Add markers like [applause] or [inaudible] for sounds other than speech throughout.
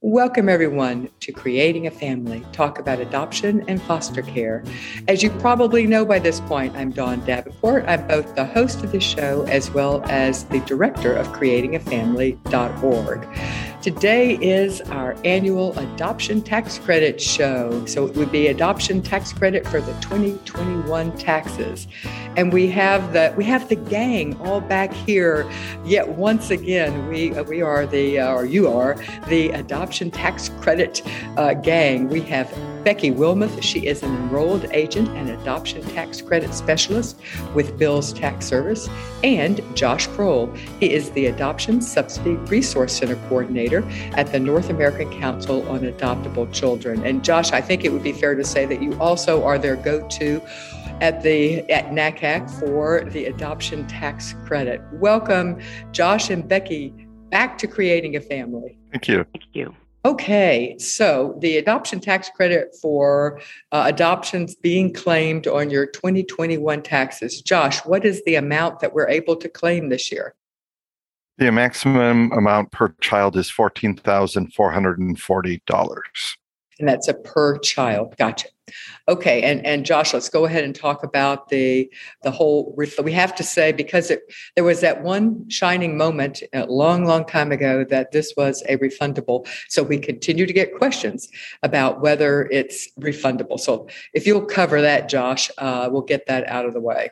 Welcome, everyone, to Creating a Family, talk about adoption and foster care. As you probably know by this point, I'm Dawn Davenport. I'm both the host of the show as well as the director of creatingafamily.org. Today is our annual adoption tax credit show. So it would be adoption tax credit for the 2021 taxes. And we have the we have the gang all back here. Yet once again, we we are the or you are the adoption tax credit uh, gang. We have Becky Wilmoth. She is an enrolled agent and adoption tax credit specialist with Bill's Tax Service, and Josh Kroll. He is the Adoption Subsidy Resource Center coordinator at the North American Council on Adoptable Children. And Josh, I think it would be fair to say that you also are their go-to at the at NACAC for the adoption tax credit. Welcome, Josh and Becky, back to creating a family. Thank you. Thank you. Okay, so the adoption tax credit for uh, adoptions being claimed on your 2021 taxes. Josh, what is the amount that we're able to claim this year? The maximum amount per child is $14,440 and that's a per child. Gotcha. Okay, and and Josh, let's go ahead and talk about the the whole. We have to say because it there was that one shining moment a long, long time ago that this was a refundable. So we continue to get questions about whether it's refundable. So if you'll cover that, Josh, uh, we'll get that out of the way.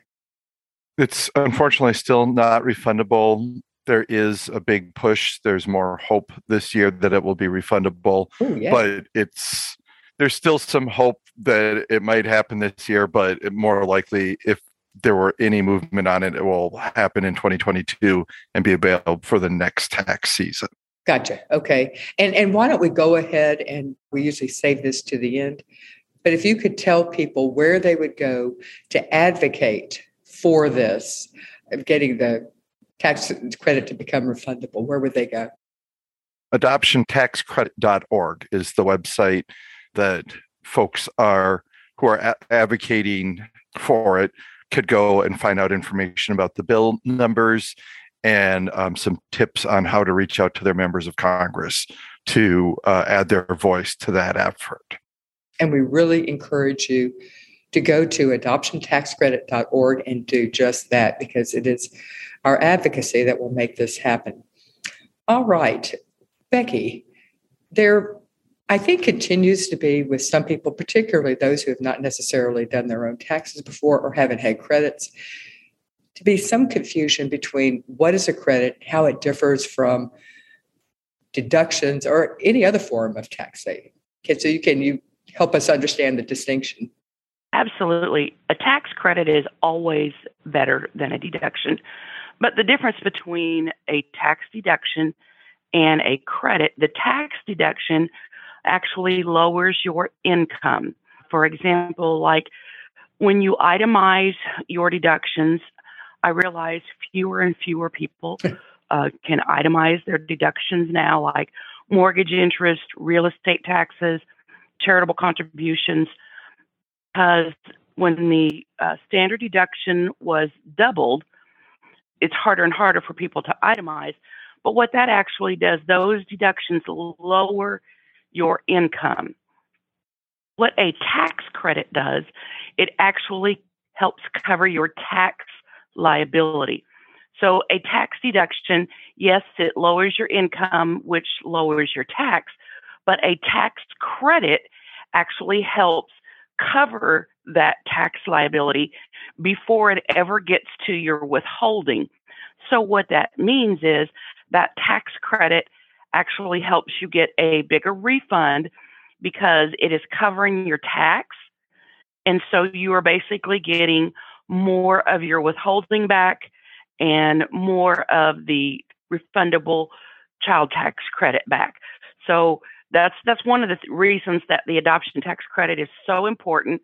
It's unfortunately still not refundable there is a big push. There's more hope this year that it will be refundable, Ooh, yeah. but it's there's still some hope that it might happen this year. But more likely, if there were any movement on it, it will happen in 2022 and be available for the next tax season. Gotcha. Okay. And and why don't we go ahead and we usually save this to the end. But if you could tell people where they would go to advocate for this, of getting the tax credit to become refundable, where would they go? Adoptiontaxcredit.org is the website that folks are who are a- advocating for it could go and find out information about the bill numbers and um, some tips on how to reach out to their members of Congress to uh, add their voice to that effort. And we really encourage you to go to adoptiontaxcredit.org and do just that because it is our advocacy that will make this happen. All right, Becky, there, I think, continues to be with some people, particularly those who have not necessarily done their own taxes before or haven't had credits, to be some confusion between what is a credit, how it differs from deductions or any other form of tax saving. Okay, so you can you help us understand the distinction? Absolutely. A tax credit is always better than a deduction. But the difference between a tax deduction and a credit, the tax deduction actually lowers your income. For example, like when you itemize your deductions, I realize fewer and fewer people [laughs] uh, can itemize their deductions now, like mortgage interest, real estate taxes, charitable contributions. Because when the uh, standard deduction was doubled, it's harder and harder for people to itemize. But what that actually does, those deductions lower your income. What a tax credit does, it actually helps cover your tax liability. So a tax deduction, yes, it lowers your income, which lowers your tax, but a tax credit actually helps cover that tax liability before it ever gets to your withholding. So, what that means is that tax credit actually helps you get a bigger refund because it is covering your tax. And so you are basically getting more of your withholding back and more of the refundable child tax credit back. So that's that's one of the th- reasons that the adoption tax credit is so important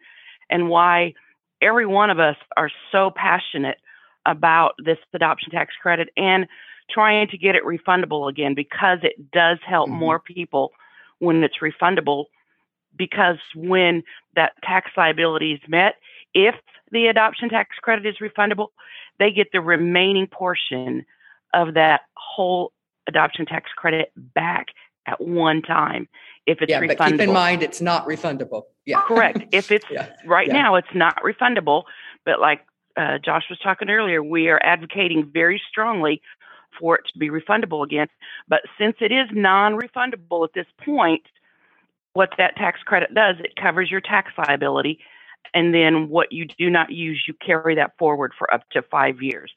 and why every one of us are so passionate about this adoption tax credit and trying to get it refundable again because it does help mm-hmm. more people when it's refundable because when that tax liability is met if the adoption tax credit is refundable they get the remaining portion of that whole adoption tax credit back at one time if it's yeah, refundable. But keep in mind it's not refundable. Yeah. Correct. [laughs] If it's yeah. right yeah. now, it's not refundable. But like uh, Josh was talking earlier, we are advocating very strongly for it to be refundable again. But since it is non refundable at this point, what that tax credit does, it covers your tax liability. And then what you do not use, you carry that forward for up to five years.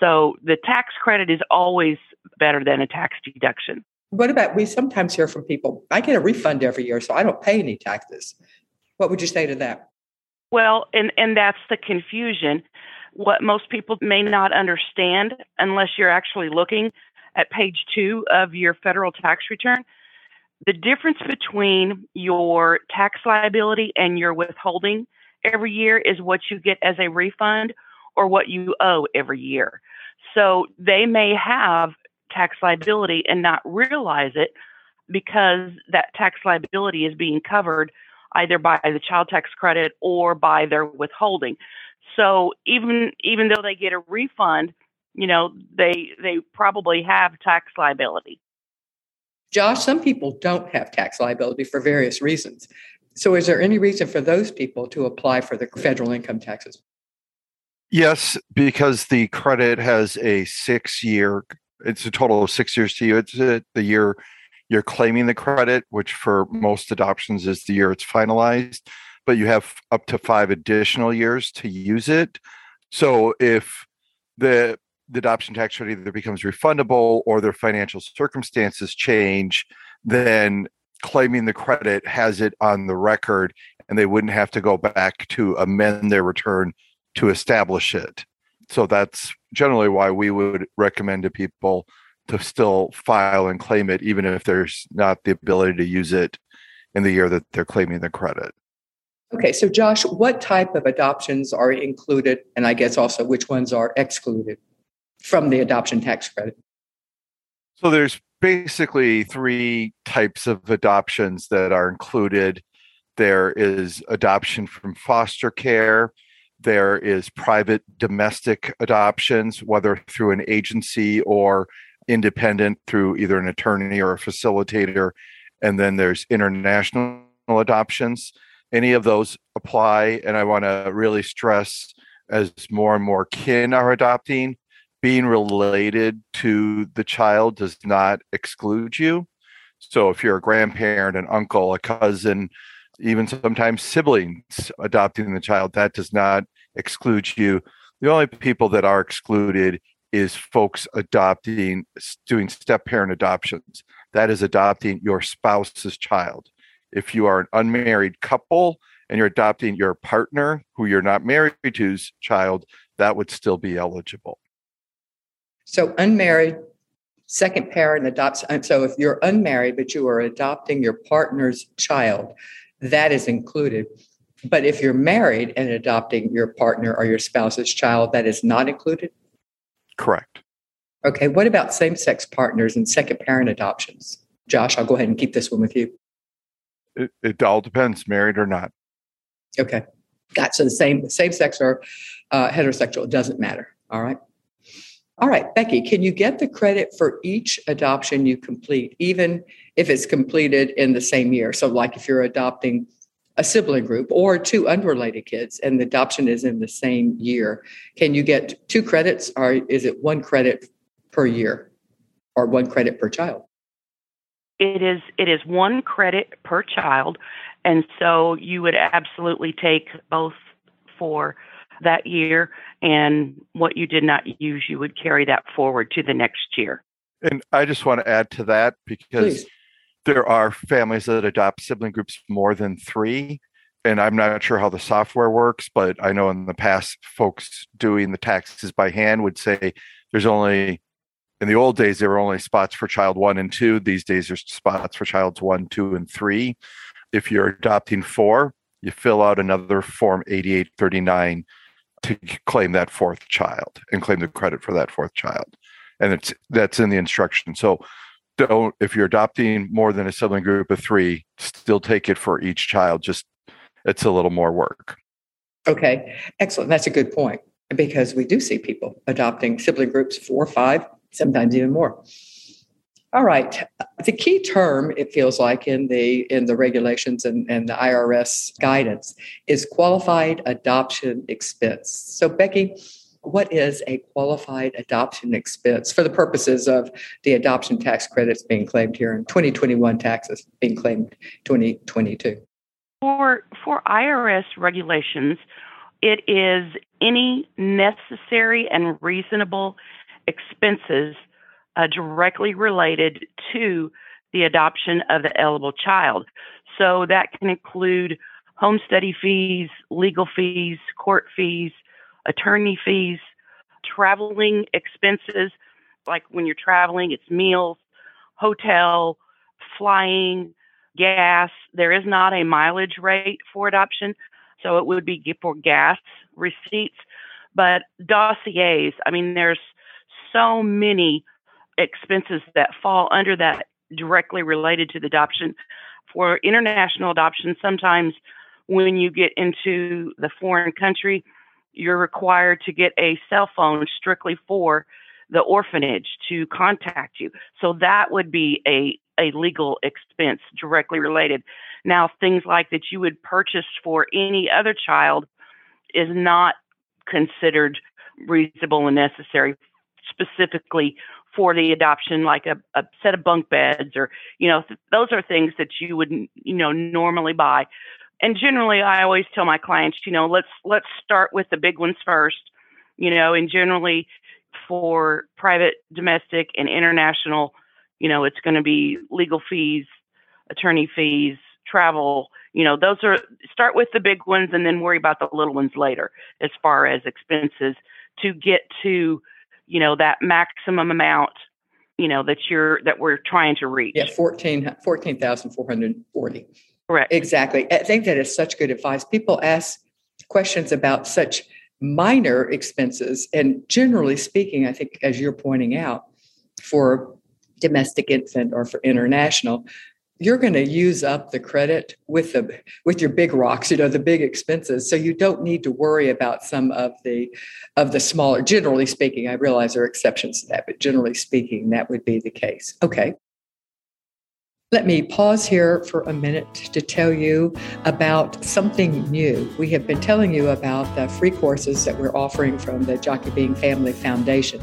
So the tax credit is always better than a tax deduction. What about we sometimes hear from people, I get a refund every year, so I don't pay any taxes. What would you say to that? Well, and, and that's the confusion. What most people may not understand, unless you're actually looking at page two of your federal tax return, the difference between your tax liability and your withholding every year is what you get as a refund or what you owe every year. So they may have tax liability and not realize it because that tax liability is being covered either by the child tax credit or by their withholding. So even even though they get a refund, you know, they they probably have tax liability. Josh, some people don't have tax liability for various reasons. So is there any reason for those people to apply for the federal income taxes? Yes, because the credit has a six year, it's a total of six years to you. It's uh, the year you're claiming the credit, which for most adoptions is the year it's finalized, but you have up to five additional years to use it. So if the the adoption tax credit either becomes refundable or their financial circumstances change, then claiming the credit has it on the record and they wouldn't have to go back to amend their return to establish it. So that's generally why we would recommend to people to still file and claim it, even if there's not the ability to use it in the year that they're claiming the credit. Okay, so Josh, what type of adoptions are included, and I guess also which ones are excluded from the adoption tax credit? So there's basically three types of adoptions that are included. There is adoption from foster care, there is private domestic adoptions, whether through an agency or independent through either an attorney or a facilitator. And then there's international adoptions. Any of those apply. And I want to really stress as more and more kin are adopting, being related to the child does not exclude you. So if you're a grandparent, an uncle, a cousin, even sometimes siblings adopting the child, that does not exclude you. The only people that are excluded is folks adopting, doing step parent adoptions. That is adopting your spouse's child. If you are an unmarried couple and you're adopting your partner who you're not married to's child, that would still be eligible. So, unmarried second parent adopts. Uh, so, if you're unmarried but you are adopting your partner's child, that is included. But if you're married and adopting your partner or your spouse's child, that is not included? Correct. Okay. What about same sex partners and second parent adoptions? Josh, I'll go ahead and keep this one with you. It, it all depends, married or not. Okay. Got so the same same sex or uh, heterosexual, it doesn't matter. All right. All right, Becky, can you get the credit for each adoption you complete, even if it's completed in the same year? So, like if you're adopting a sibling group or two unrelated kids and the adoption is in the same year can you get two credits or is it one credit per year or one credit per child? It is it is one credit per child. And so you would absolutely take both for that year and what you did not use you would carry that forward to the next year. And i just want to add to that because Please there are families that adopt sibling groups more than three. And I'm not sure how the software works, but I know in the past, folks doing the taxes by hand would say there's only, in the old days, there were only spots for child one and two. These days, there's spots for child one, two, and three. If you're adopting four, you fill out another form 8839 to claim that fourth child and claim the credit for that fourth child. And it's that's in the instruction. So don't if you're adopting more than a sibling group of three still take it for each child just it's a little more work okay excellent that's a good point because we do see people adopting sibling groups four five sometimes even more All right. The key term, it feels like in the in the regulations and, and the IRS guidance is qualified adoption expense. So Becky, what is a qualified adoption expense for the purposes of the adoption tax credits being claimed here in 2021 taxes being claimed 2022? For for IRS regulations, it is any necessary and reasonable expenses uh, directly related to the adoption of the eligible child. So that can include home study fees, legal fees, court fees, attorney fees, traveling expenses, like when you're traveling, it's meals, hotel, flying, gas. There is not a mileage rate for adoption, so it would be for gas receipts. But dossiers, I mean, there's so many expenses that fall under that directly related to the adoption. For international adoption, sometimes when you get into the foreign country, you're required to get a cell phone strictly for the orphanage to contact you. So that would be a, a legal expense directly related. Now, things like that you would purchase for any other child is not considered reasonable and necessary specifically for the adoption, like a, a set of bunk beds, or you know, th- those are things that you would you know normally buy. And generally, I always tell my clients, you know, let's let's start with the big ones first. You know, and generally for private, domestic, and international, you know, it's going to be legal fees, attorney fees, travel. You know, those are start with the big ones and then worry about the little ones later as far as expenses to get to you know that maximum amount you know that you're that we're trying to reach yeah 14 14440 correct. Exactly. I think that is such good advice. People ask questions about such minor expenses and generally speaking i think as you're pointing out for domestic infant or for international you're going to use up the credit with the with your big rocks you know the big expenses. So you don't need to worry about some of the of the smaller generally speaking i realize there are exceptions to that but generally speaking that would be the case. Okay let me pause here for a minute to tell you about something new. We have been telling you about the free courses that we're offering from the Jockey Being Family Foundation.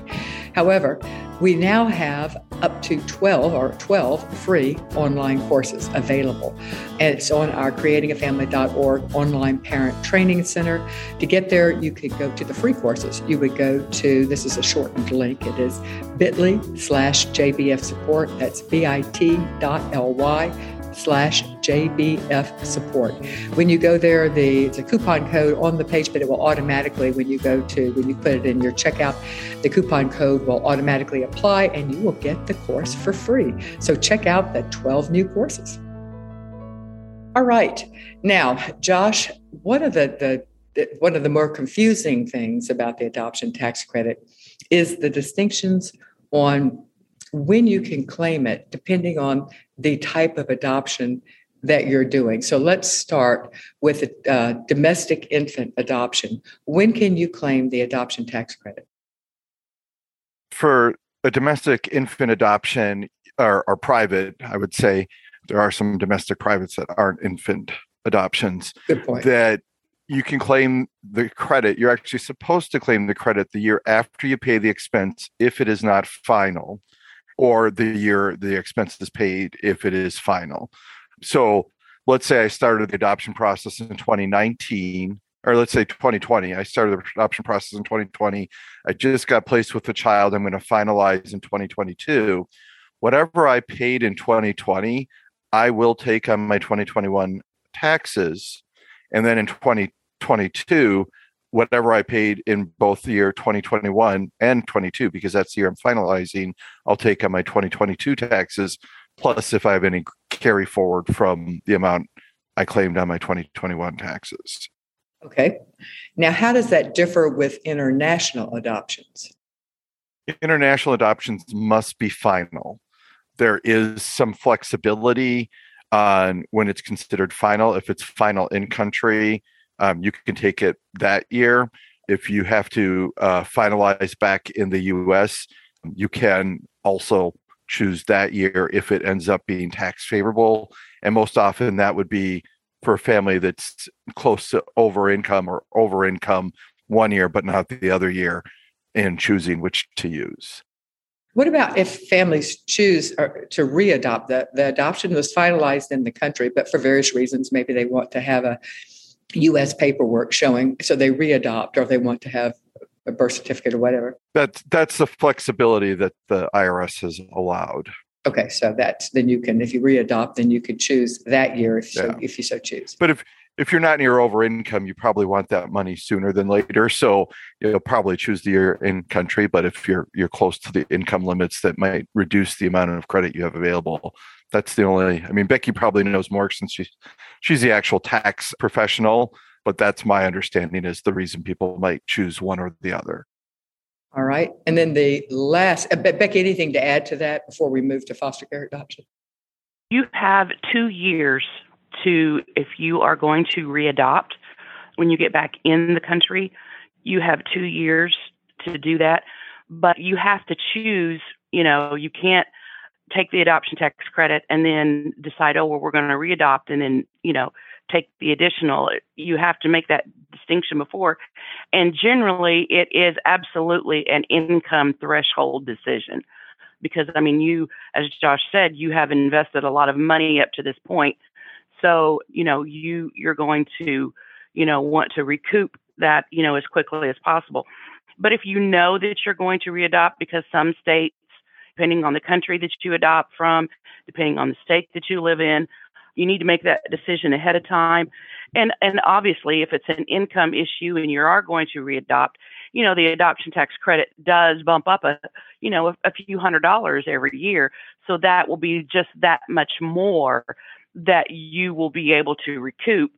However, we now have up to 12 or 12 free online courses available. And it's on our creatingafamily.org online parent training center. To get there, you could go to the free courses. You would go to, this is a shortened link, it is bit.ly slash JBF support. That's bit.ly slash JBF support. When you go there, the, the coupon code on the page, but it will automatically, when you go to, when you put it in your checkout, the coupon code will automatically apply and you will get the course for free. So check out the 12 new courses. All right. Now, Josh, one of the, the one of the more confusing things about the adoption tax credit is the distinctions on when you can claim it, depending on the type of adoption that you're doing. So let's start with uh, domestic infant adoption. When can you claim the adoption tax credit? For a domestic infant adoption or, or private, I would say there are some domestic privates that aren't infant adoptions. Good point. That you can claim the credit. You're actually supposed to claim the credit the year after you pay the expense if it is not final or the year the expense is paid if it is final. So let's say I started the adoption process in 2019, or let's say 2020. I started the adoption process in 2020. I just got placed with the child. I'm going to finalize in 2022. Whatever I paid in 2020, I will take on my 2021 taxes. And then in 2022, whatever I paid in both the year 2021 and 22, because that's the year I'm finalizing, I'll take on my 2022 taxes, plus if I have any carry forward from the amount I claimed on my 2021 taxes. Okay. Now, how does that differ with international adoptions? International adoptions must be final. There is some flexibility on when it's considered final. If it's final in country, um, you can take it that year. If you have to uh, finalize back in the US, you can also choose that year if it ends up being tax favorable. And most often that would be for a family that's close to over income or over income one year, but not the other year in choosing which to use. What about if families choose uh, to readopt? The, the adoption was finalized in the country, but for various reasons, maybe they want to have a U.S. paperwork showing, so they readopt, or they want to have a birth certificate or whatever. That's that's the flexibility that the IRS has allowed. Okay, so that's then you can, if you readopt, then you could choose that year if so, if you so choose. But if if you're not near over income, you probably want that money sooner than later. So you'll probably choose the year in country. But if you're you're close to the income limits, that might reduce the amount of credit you have available. That's the only. I mean, Becky probably knows more since she's she's the actual tax professional. But that's my understanding is the reason people might choose one or the other. All right, and then the last, uh, Becky, anything to add to that before we move to foster care adoption? You have two years to, if you are going to readopt when you get back in the country, you have two years to do that. But you have to choose, you know, you can't take the adoption tax credit and then decide, oh, well, we're going to readopt and then, you know, take the additional. You have to make that distinction before. And generally, it is absolutely an income threshold decision because, I mean, you, as Josh said, you have invested a lot of money up to this point so, you know, you you're going to, you know, want to recoup that, you know, as quickly as possible. But if you know that you're going to readopt because some states, depending on the country that you adopt from, depending on the state that you live in, you need to make that decision ahead of time. And and obviously if it's an income issue and you are going to readopt, you know, the adoption tax credit does bump up a you know, a, a few hundred dollars every year. So that will be just that much more that you will be able to recoup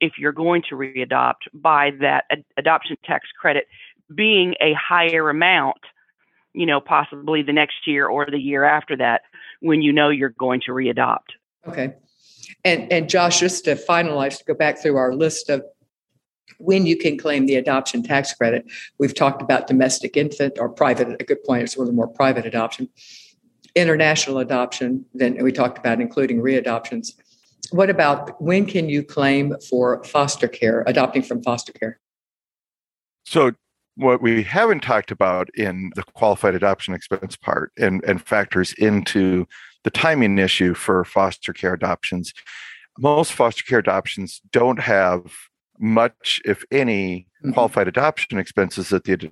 if you're going to readopt by that ad- adoption tax credit being a higher amount, you know, possibly the next year or the year after that when you know you're going to readopt. Okay. And and Josh, just to finalize, to go back through our list of when you can claim the adoption tax credit, we've talked about domestic infant or private, a good point, it's a little more private adoption international adoption, then we talked about including readoptions. What about when can you claim for foster care, adopting from foster care? So, what we haven't talked about in the qualified adoption expense part and, and factors into the timing issue for foster care adoptions, most foster care adoptions don't have much, if any, mm-hmm. qualified adoption expenses that the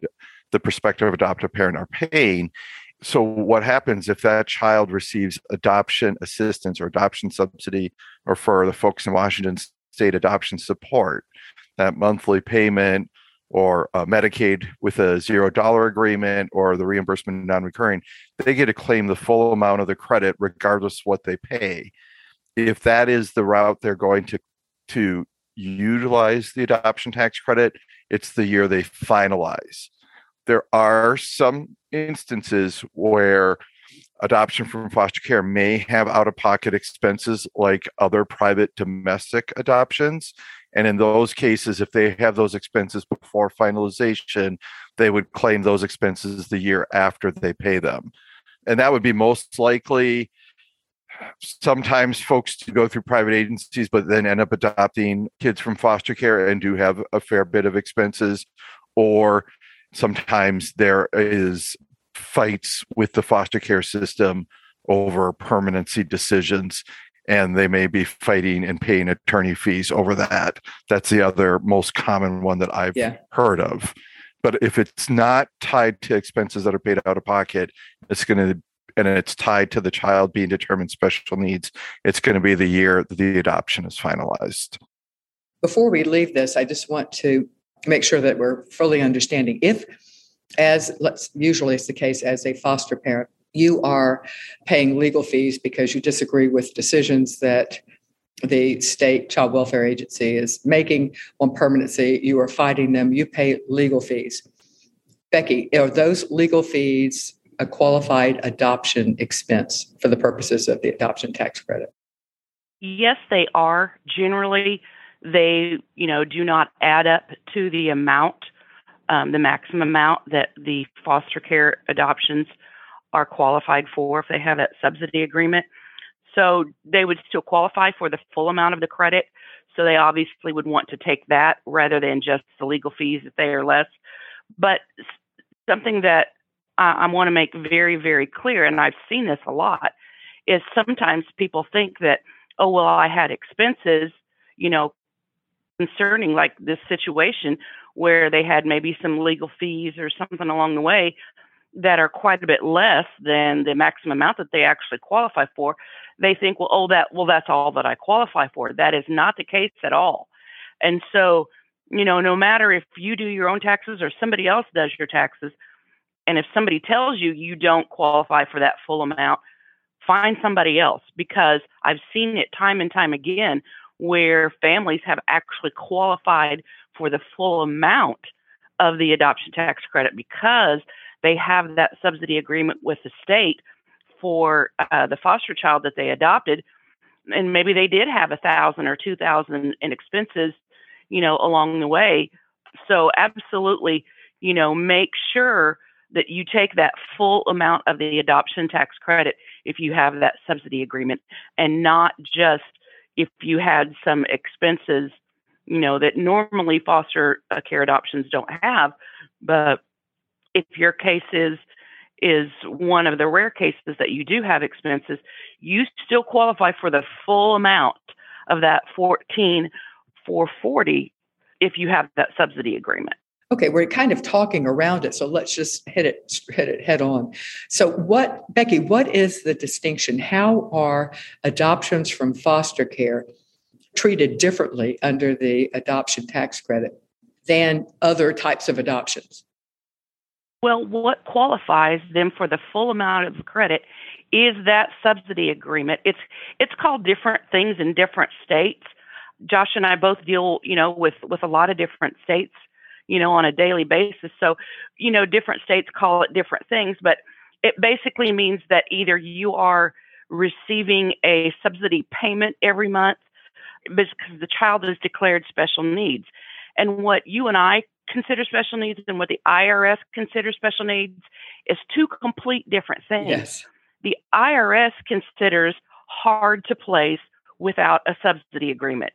the prospective adoptive parent are paying. So what happens if that child receives adoption assistance or adoption subsidy or for the folks in washington state adoption support? That monthly payment or uh, medicaid with a zero dollar agreement or the reimbursement non-recurring they get to claim the full amount of the credit regardless what they pay if that is the route they're going to to utilize the adoption tax credit it's the year they finalize there are some instances where adoption from foster care may have out of pocket expenses like other private domestic adoptions. And in those cases, if they have those expenses before finalization, they would claim those expenses the year after they pay them. And that would be most likely sometimes folks to go through private agencies, but then end up adopting kids from foster care and do have a fair bit of expenses, or sometimes there is fights with the foster care system over permanency decisions and they may be fighting and paying attorney fees over that that's the other most common one that i've yeah. heard of but if it's not tied to expenses that are paid out of pocket it's going to and it's tied to the child being determined special needs it's going to be the year that the adoption is finalized before we leave this i just want to make sure that we're fully understanding. If, as let's usually it's the case as a foster parent, you are paying legal fees because you disagree with decisions that the state child welfare agency is making on permanency, you are fighting them, you pay legal fees. Becky, are those legal fees a qualified adoption expense for the purposes of the adoption tax credit? Yes, they are. Generally, they, you know, do not add up to the amount, um, the maximum amount that the foster care adoptions are qualified for if they have that subsidy agreement. So they would still qualify for the full amount of the credit. So they obviously would want to take that rather than just the legal fees if they are less. But something that I, I want to make very, very clear, and I've seen this a lot, is sometimes people think that, oh, well, I had expenses, you know, concerning like this situation where they had maybe some legal fees or something along the way that are quite a bit less than the maximum amount that they actually qualify for, they think, well, oh, that well, that's all that I qualify for. That is not the case at all. And so, you know, no matter if you do your own taxes or somebody else does your taxes, and if somebody tells you you don't qualify for that full amount, find somebody else because I've seen it time and time again where families have actually qualified for the full amount of the adoption tax credit because they have that subsidy agreement with the state for uh, the foster child that they adopted, and maybe they did have a thousand or two thousand in expenses, you know, along the way. So absolutely, you know, make sure that you take that full amount of the adoption tax credit if you have that subsidy agreement, and not just if you had some expenses, you know, that normally foster uh, care adoptions don't have, but if your case is is one of the rare cases that you do have expenses, you still qualify for the full amount of that 14 440 if you have that subsidy agreement. Okay, we're kind of talking around it, so let's just hit it hit it head on. So, what Becky, what is the distinction? How are adoptions from foster care treated differently under the adoption tax credit than other types of adoptions? Well, what qualifies them for the full amount of credit is that subsidy agreement. It's it's called different things in different states. Josh and I both deal, you know, with with a lot of different states, you know, on a daily basis. So, you know, different states call it different things, but it basically means that either you are receiving a subsidy payment every month because the child is declared special needs. And what you and I consider special needs and what the IRS considers special needs is two complete different things. Yes. The IRS considers hard to place without a subsidy agreement.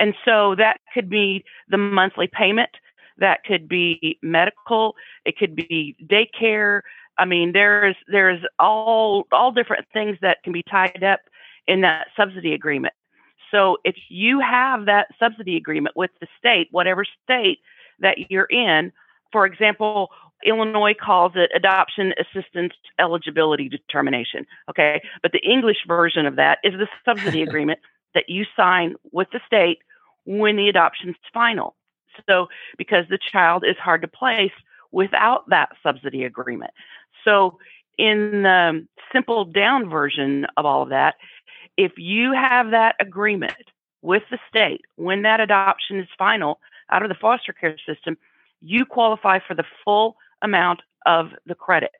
And so that could be the monthly payment, that could be medical, it could be daycare. I mean, there's there's all all different things that can be tied up in that subsidy agreement. So if you have that subsidy agreement with the state, whatever state that you're in. For example, Illinois calls it adoption assistance eligibility determination. Okay. But the English version of that is the subsidy [laughs] agreement that you sign with the state when the adoption's final. So, because the child is hard to place without that subsidy agreement. So, in the simple down version of all of that, if you have that agreement with the state when that adoption is final, out of the foster care system, you qualify for the full amount of the credit.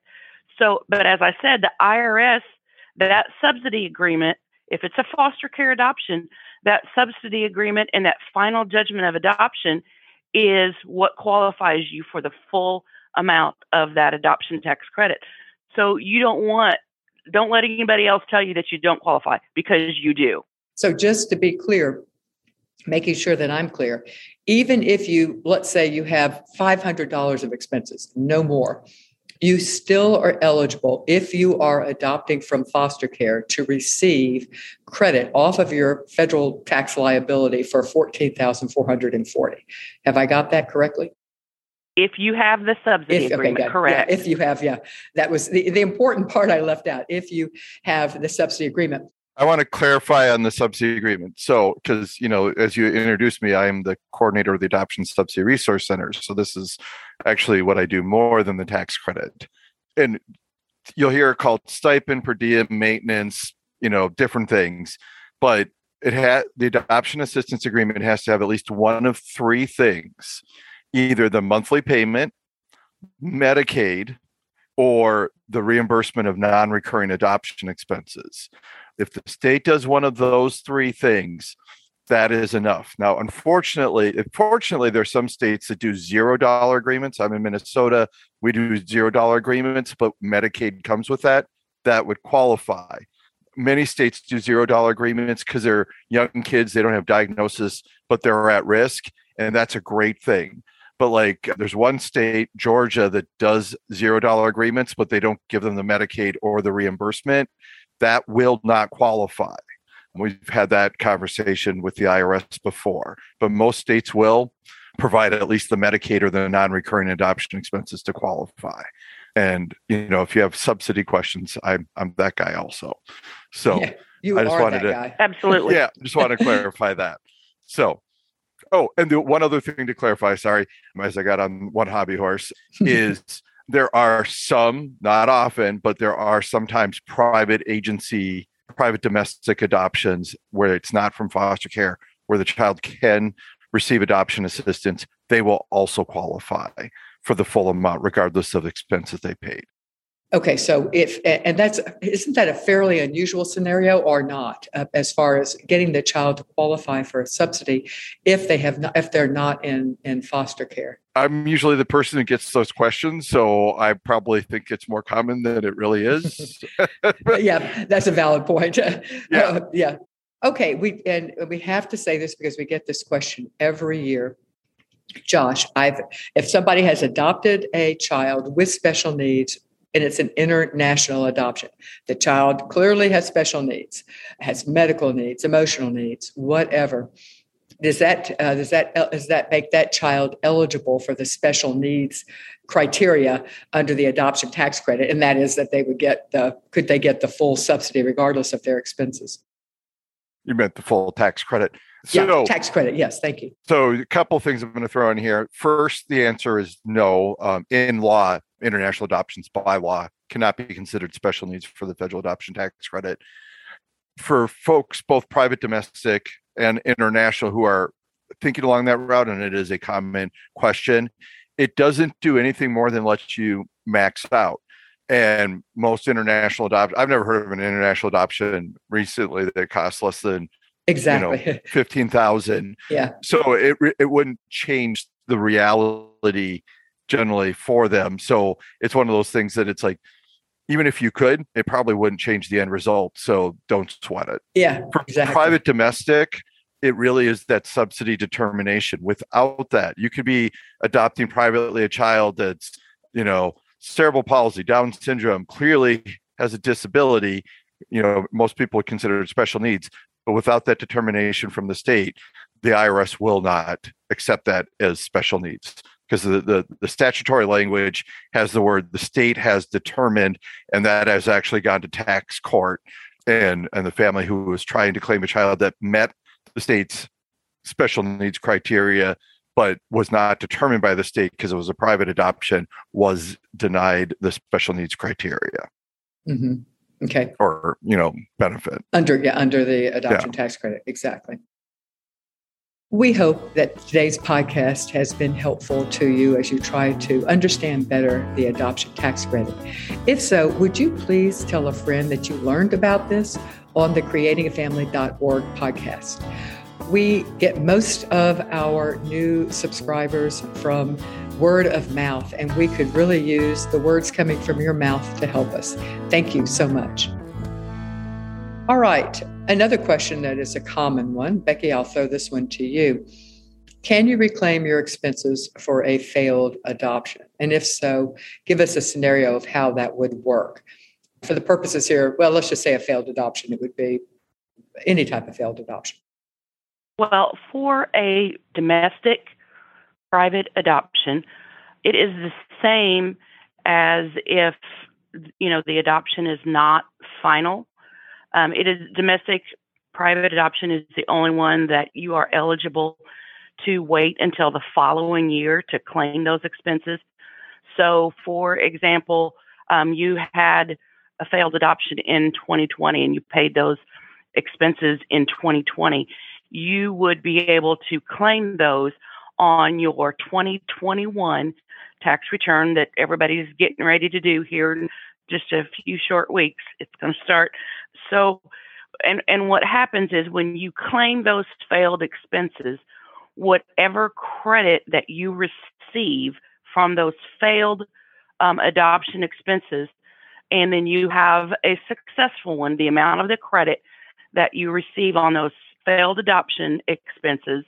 So, but as I said, the IRS, that subsidy agreement, if it's a foster care adoption, that subsidy agreement and that final judgment of adoption is what qualifies you for the full amount of that adoption tax credit. So you don't want, don't let anybody else tell you that you don't qualify because you do. So just to be clear, making sure that I'm clear. Even if you, let's say you have $500 of expenses, no more, you still are eligible if you are adopting from foster care to receive credit off of your federal tax liability for 14,440. Have I got that correctly? If you have the subsidy if, agreement, okay, correct. Yeah, if you have, yeah. That was the, the important part I left out. If you have the subsidy agreement. I want to clarify on the subsidy agreement. So, because you know, as you introduced me, I am the coordinator of the Adoption Subsidy Resource Center. So, this is actually what I do more than the tax credit. And you'll hear it called stipend, per diem, maintenance, you know, different things. But it had the adoption assistance agreement has to have at least one of three things: either the monthly payment, Medicaid, or the reimbursement of non-recurring adoption expenses if the state does one of those three things, that is enough. Now, unfortunately, fortunately, there's some states that do zero dollar agreements. I'm in Minnesota. We do zero dollar agreements, but Medicaid comes with that. That would qualify. Many states do zero dollar agreements because they're young kids. They don't have diagnosis, but they're at risk. And that's a great thing. But like there's one state, Georgia, that does zero dollar agreements, but they don't give them the Medicaid or the reimbursement. That will not qualify. We've had that conversation with the IRS before, but most states will provide at least the Medicaid or the non recurring adoption expenses to qualify. And you know, if you have subsidy questions, I'm I'm that guy also. So yeah, you I just wanted to guy. absolutely. [laughs] Yeah, just want to clarify that. So oh, and the one other thing to clarify, sorry, as I got on one hobby horse, is [laughs] there are some, not often, but there are sometimes private agency private domestic adoptions where it's not from foster care, where the child can receive adoption assistance, they will also qualify for the full amount, regardless of expenses they paid. Okay, so if and that's isn't that a fairly unusual scenario or not, uh, as far as getting the child to qualify for a subsidy if they have not if they're not in in foster care? I'm usually the person who gets those questions, so I probably think it's more common than it really is. [laughs] yeah, that's a valid point. [laughs] yeah, uh, yeah. Okay, we and we have to say this because we get this question every year. Josh, I've if somebody has adopted a child with special needs and it's an international adoption. The child clearly has special needs, has medical needs, emotional needs, whatever. Does that uh, does that uh, does that make that child eligible for the special needs criteria under the adoption tax credit? And that is that they would get the could they get the full subsidy regardless of their expenses? You meant the full tax credit. So, yeah, tax credit. Yes, thank you. So, a couple things I'm going to throw in here. First, the answer is no. Um, in law, international adoptions by law cannot be considered special needs for the federal adoption tax credit. For folks, both private, domestic, and international, who are thinking along that route, and it is a common question, it doesn't do anything more than let you max out. And most international adoption, I've never heard of an international adoption recently that costs less than exactly you know, [laughs] 15,000. yeah. So it, it wouldn't change the reality generally for them. So it's one of those things that it's like, even if you could, it probably wouldn't change the end result. So don't sweat it. Yeah. For exactly. private domestic, it really is that subsidy determination. Without that, you could be adopting privately a child that's, you know, cerebral palsy, Down syndrome, clearly has a disability. You know, most people would consider it special needs, but without that determination from the state, the IRS will not accept that as special needs because the, the, the, statutory language has the word the state has determined, and that has actually gone to tax court. And, and the family who was trying to claim a child that met the state's special needs criteria but was not determined by the state because it was a private adoption was denied the special needs criteria mm-hmm. okay or you know benefit under yeah under the adoption yeah. tax credit exactly we hope that today's podcast has been helpful to you as you try to understand better the adoption tax credit. If so, would you please tell a friend that you learned about this on the creatingafamily.org podcast? We get most of our new subscribers from word of mouth, and we could really use the words coming from your mouth to help us. Thank you so much. All right. Another question that is a common one. Becky, I'll throw this one to you. Can you reclaim your expenses for a failed adoption? And if so, give us a scenario of how that would work. For the purposes here, well, let's just say a failed adoption, it would be any type of failed adoption. Well, for a domestic private adoption, it is the same as if you know the adoption is not final um, it is domestic private adoption is the only one that you are eligible to wait until the following year to claim those expenses. So, for example, um, you had a failed adoption in 2020 and you paid those expenses in 2020, you would be able to claim those on your 2021 tax return that everybody's getting ready to do here in just a few short weeks. It's going to start so and, and what happens is when you claim those failed expenses, whatever credit that you receive from those failed um, adoption expenses, and then you have a successful one, the amount of the credit that you receive on those failed adoption expenses,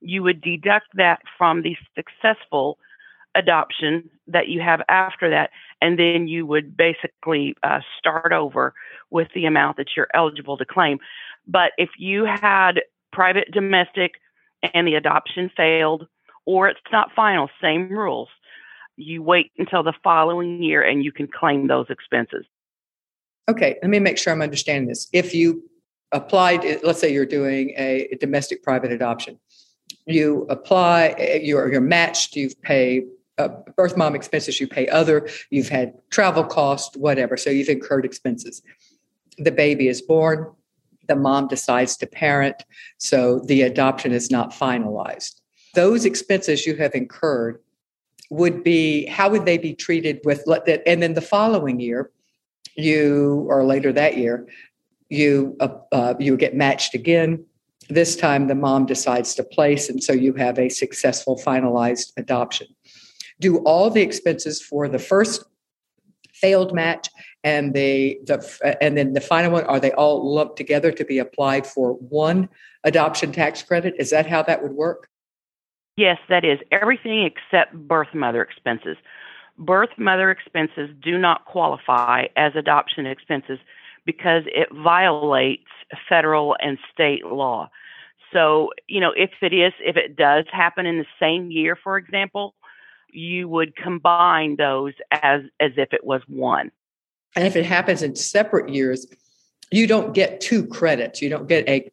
you would deduct that from the successful adoption that you have after that, and then you would basically uh, start over with the amount that you're eligible to claim. But if you had private domestic and the adoption failed, or it's not final, same rules. You wait until the following year and you can claim those expenses. Okay, let me make sure I'm understanding this. If you applied, let's say you're doing a domestic private adoption, you apply, you're, you're matched, you've paid uh, birth mom expenses, you pay other, you've had travel costs, whatever. So you've incurred expenses. The baby is born, the mom decides to parent, so the adoption is not finalized. Those expenses you have incurred would be how would they be treated with and then the following year you or later that year you uh, uh, you get matched again this time the mom decides to place and so you have a successful finalized adoption do all the expenses for the first failed match and the, the and then the final one. Are they all lumped together to be applied for one adoption tax credit? Is that how that would work? Yes that is. Everything except birth mother expenses. Birth mother expenses do not qualify as adoption expenses because it violates federal and state law. So you know if it is if it does happen in the same year for example you would combine those as as if it was one. And if it happens in separate years, you don't get two credits. You don't get a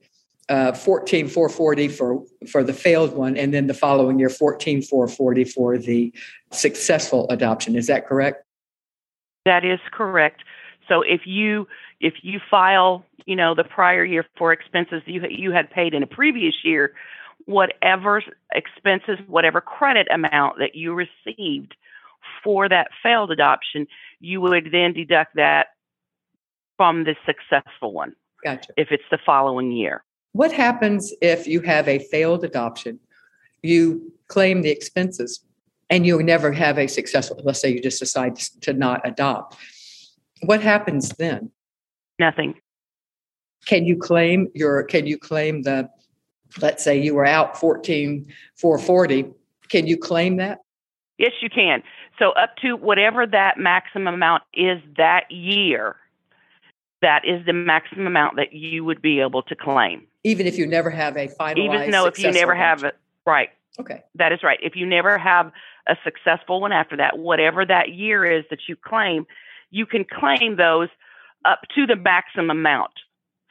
uh, 14440 for for the failed one and then the following year 14440 for the successful adoption is that correct that is correct so if you if you file you know the prior year for expenses you you had paid in a previous year whatever expenses, whatever credit amount that you received for that failed adoption, you would then deduct that from the successful one. Gotcha. If it's the following year. What happens if you have a failed adoption? You claim the expenses and you never have a successful, let's say you just decide to not adopt. What happens then? Nothing. Can you claim your can you claim the let's say you were out 14 440 can you claim that? Yes you can. So up to whatever that maximum amount is that year that is the maximum amount that you would be able to claim. Even if you never have a final even though if you never have it right. Okay. That is right. If you never have a successful one after that whatever that year is that you claim you can claim those up to the maximum amount.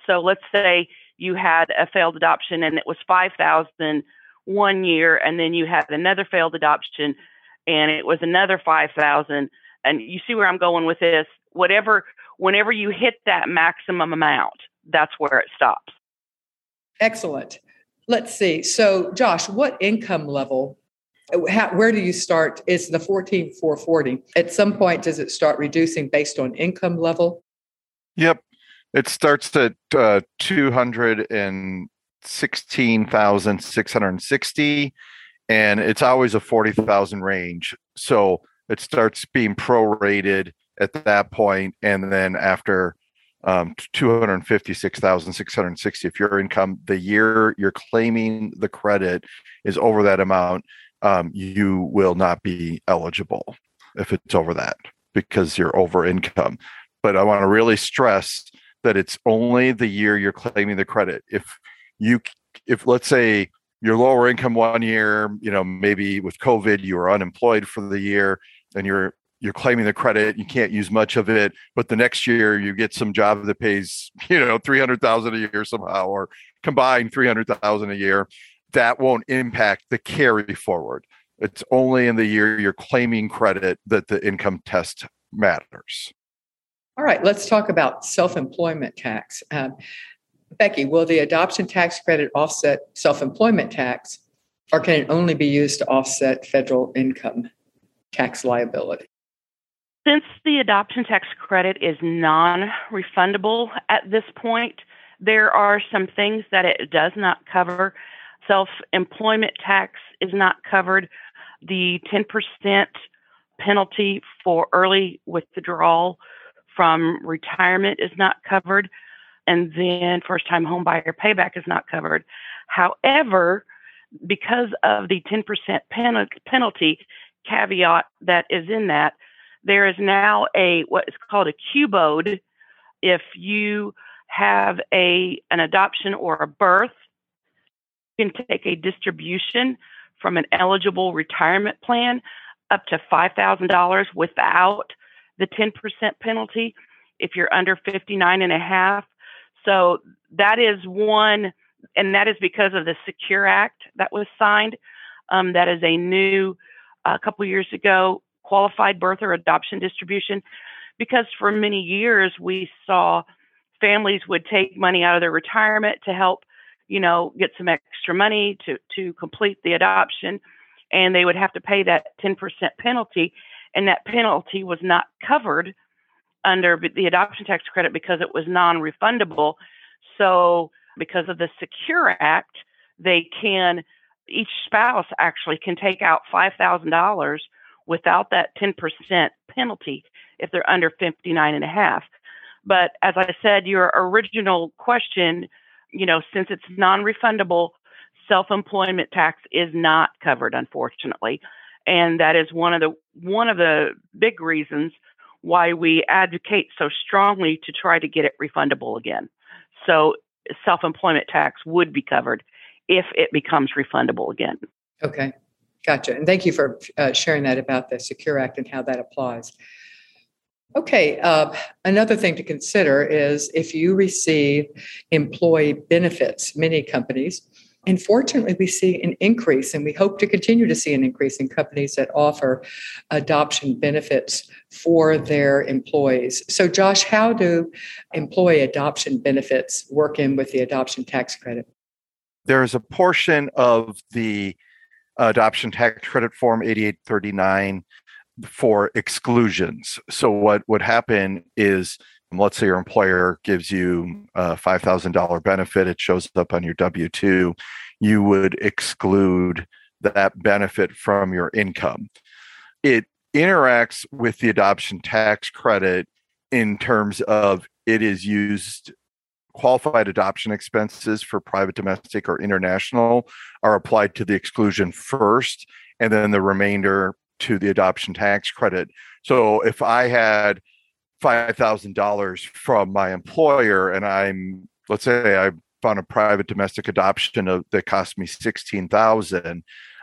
So let's say you had a failed adoption and it was 5000 one year and then you had another failed adoption and it was another 5000 and you see where I'm going with this? Whatever whenever you hit that maximum amount that's where it stops. Excellent. Let's see. So josh what income level how, where do you start? Is the 14440 at some point does it start reducing based on income level? Yep it starts at uh, 216,660 and it's always a 40,000 range. So it starts being prorated at that point and then after um, 256,660 if your income the year you're claiming the credit is over that amount um, you will not be eligible if it's over that because you're over income but i want to really stress that it's only the year you're claiming the credit. If you, if let's say you're lower income one year, you know, maybe with COVID, you were unemployed for the year and you're, you're claiming the credit, you can't use much of it, but the next year you get some job that pays, [laughs] you know, 300,000 a year somehow, or combined 300,000 a year, that won't impact the carry forward. It's only in the year you're claiming credit that the income test matters. All right, let's talk about self employment tax. Um, Becky, will the adoption tax credit offset self employment tax, or can it only be used to offset federal income tax liability? Since the adoption tax credit is non refundable at this point, There are some things that it does not cover. Self employment tax is not covered. The 10% penalty for early withdrawal from retirement is not covered. And then first time homebuyer payback is not covered. However, because of the 10% pen- penalty caveat that is in that, there is now a what is called a QBAD. If you have a an adoption or a birth, you can take a distribution from an eligible retirement plan up to $5,000 without the 10% penalty if you're under 59 and a half. So that is one, and that is because of the Secure Act that was signed. Um, that is a new, a uh, couple years ago, qualified birth or adoption distribution. Because for many years we saw families would take money out of their retirement to help, you know, get some extra money to to complete the adoption, and they would have to pay that 10% penalty, and that penalty was not covered under the adoption tax credit because it was non-refundable. So because of the Secure Act, they can each spouse actually can take out five thousand dollars without that 10% penalty if they're under 59 and a half. But as I said, your original question, you know, since it's non-refundable, self-employment tax is not covered, unfortunately, and that is one of the one of the big reasons why we advocate so strongly to try to get it refundable again. So self-employment tax would be covered if it becomes refundable again. Okay, gotcha. And thank you for uh, sharing that about the Secure Act and how that applies. Okay, uh, another thing to consider is if you receive employee benefits, many companies, unfortunately, we see an increase, and we hope to continue to see an increase in companies that offer adoption benefits for their employees. So, Josh, how do employee adoption benefits work in with the adoption tax credit? There is a portion of the adoption tax credit form 8839 for exclusions. So what would happen is let's say your employer gives you uh, a $5,000 benefit, it shows up on your W 2, you would exclude that benefit from your income. It interacts with the adoption tax credit in terms of it is used qualified adoption expenses for private domestic or international are applied to the exclusion first and then the remainder to the adoption tax credit. So if I had $5,000 from my employer and I'm, let's say I found a private domestic adoption of, that cost me 16,000,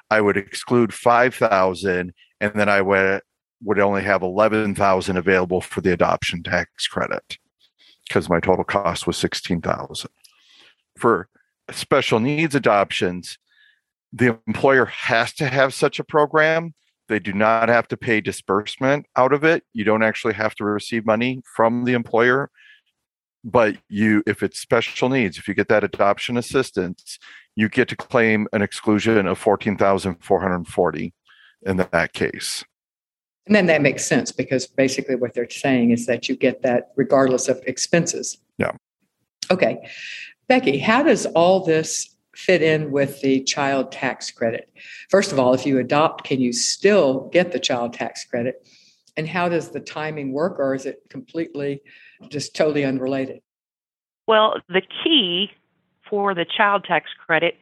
I would exclude 5,000 and then I would, would only have 11,000 available for the adoption tax credit because my total cost was 16,000. For special needs adoptions, the employer has to have such a program they do not have to pay disbursement out of it. You don't actually have to receive money from the employer. But you, if it's special needs, if you get that adoption assistance, you get to claim an exclusion of 14,440 in that case. And then that makes sense because basically what they're saying is that you get that regardless of expenses. Yeah. Okay. Becky, how does all this fit in with the child tax credit? First of all, if you adopt, can you still get the child tax credit? And how does the timing work, or is it completely just totally unrelated? Well, the key for the child tax credit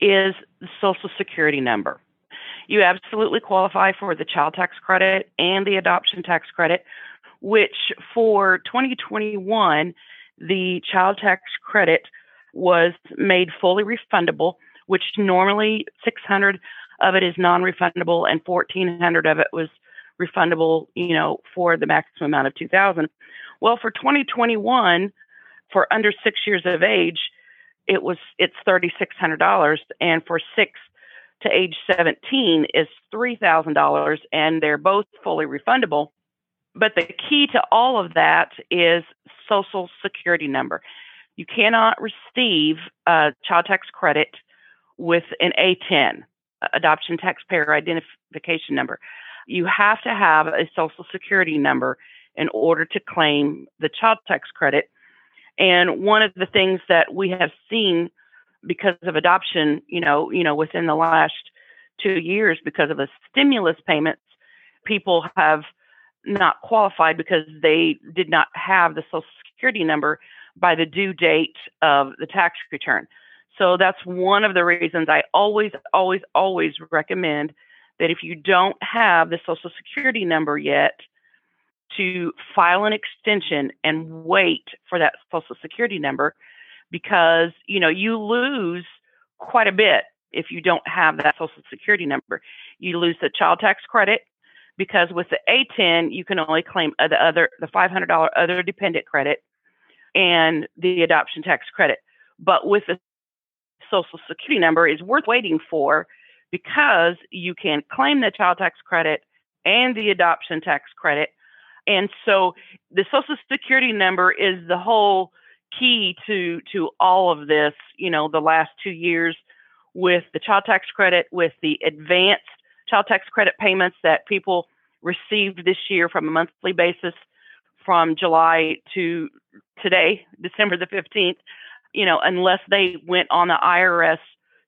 is the Social Security number. You absolutely qualify for the child tax credit and the adoption tax credit, which for 2021, the child tax credit was made fully refundable, which normally 600 of it is non-refundable and 1400 of it was refundable, you know, for the maximum amount of 2000. Well, for 2021, for under 6 years of age, it was it's $3600 and for 6 to age 17 is $3000 and they're both fully refundable. But the key to all of that is social security number. You cannot receive a child tax credit with an ATIN, adoption taxpayer identification number. You have to have a social security number in order to claim the child tax credit. And one of the things that we have seen because of adoption, you know, you know, within the last two years, because of the stimulus payments, people have not qualified because they did not have the Social Security number by the due date of the tax return. So that's one of the reasons I always, always, always recommend that if you don't have the Social Security number yet, to file an extension and wait for that Social Security number because you know you lose quite a bit if you don't have that Social Security number. You lose the child tax credit because with the ATIN you can only claim the other the $500 other dependent credit and the adoption tax credit. But with the Social Security number is worth waiting for because you can claim the child tax credit and the adoption tax credit. And so the Social Security number is the whole key to to all of this, you know, the last 2 years with the child tax credit, with the advanced child tax credit payments that people received this year from a monthly basis from July to today, December the 15th, you know, unless they went on the IRS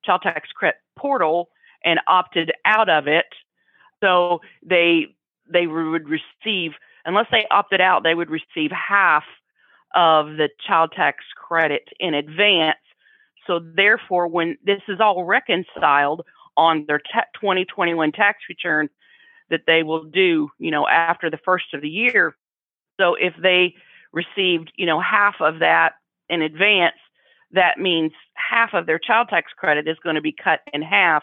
child tax credit portal and opted out of it. So they they would receive unless they opted out, they would receive half of the child tax credit in advance. So therefore, when this is all reconciled on their 2021 tax return that they will do, you know, after the first of the year. So if they received, you know, half of that in advance, that means half of their child tax credit is going to be cut in half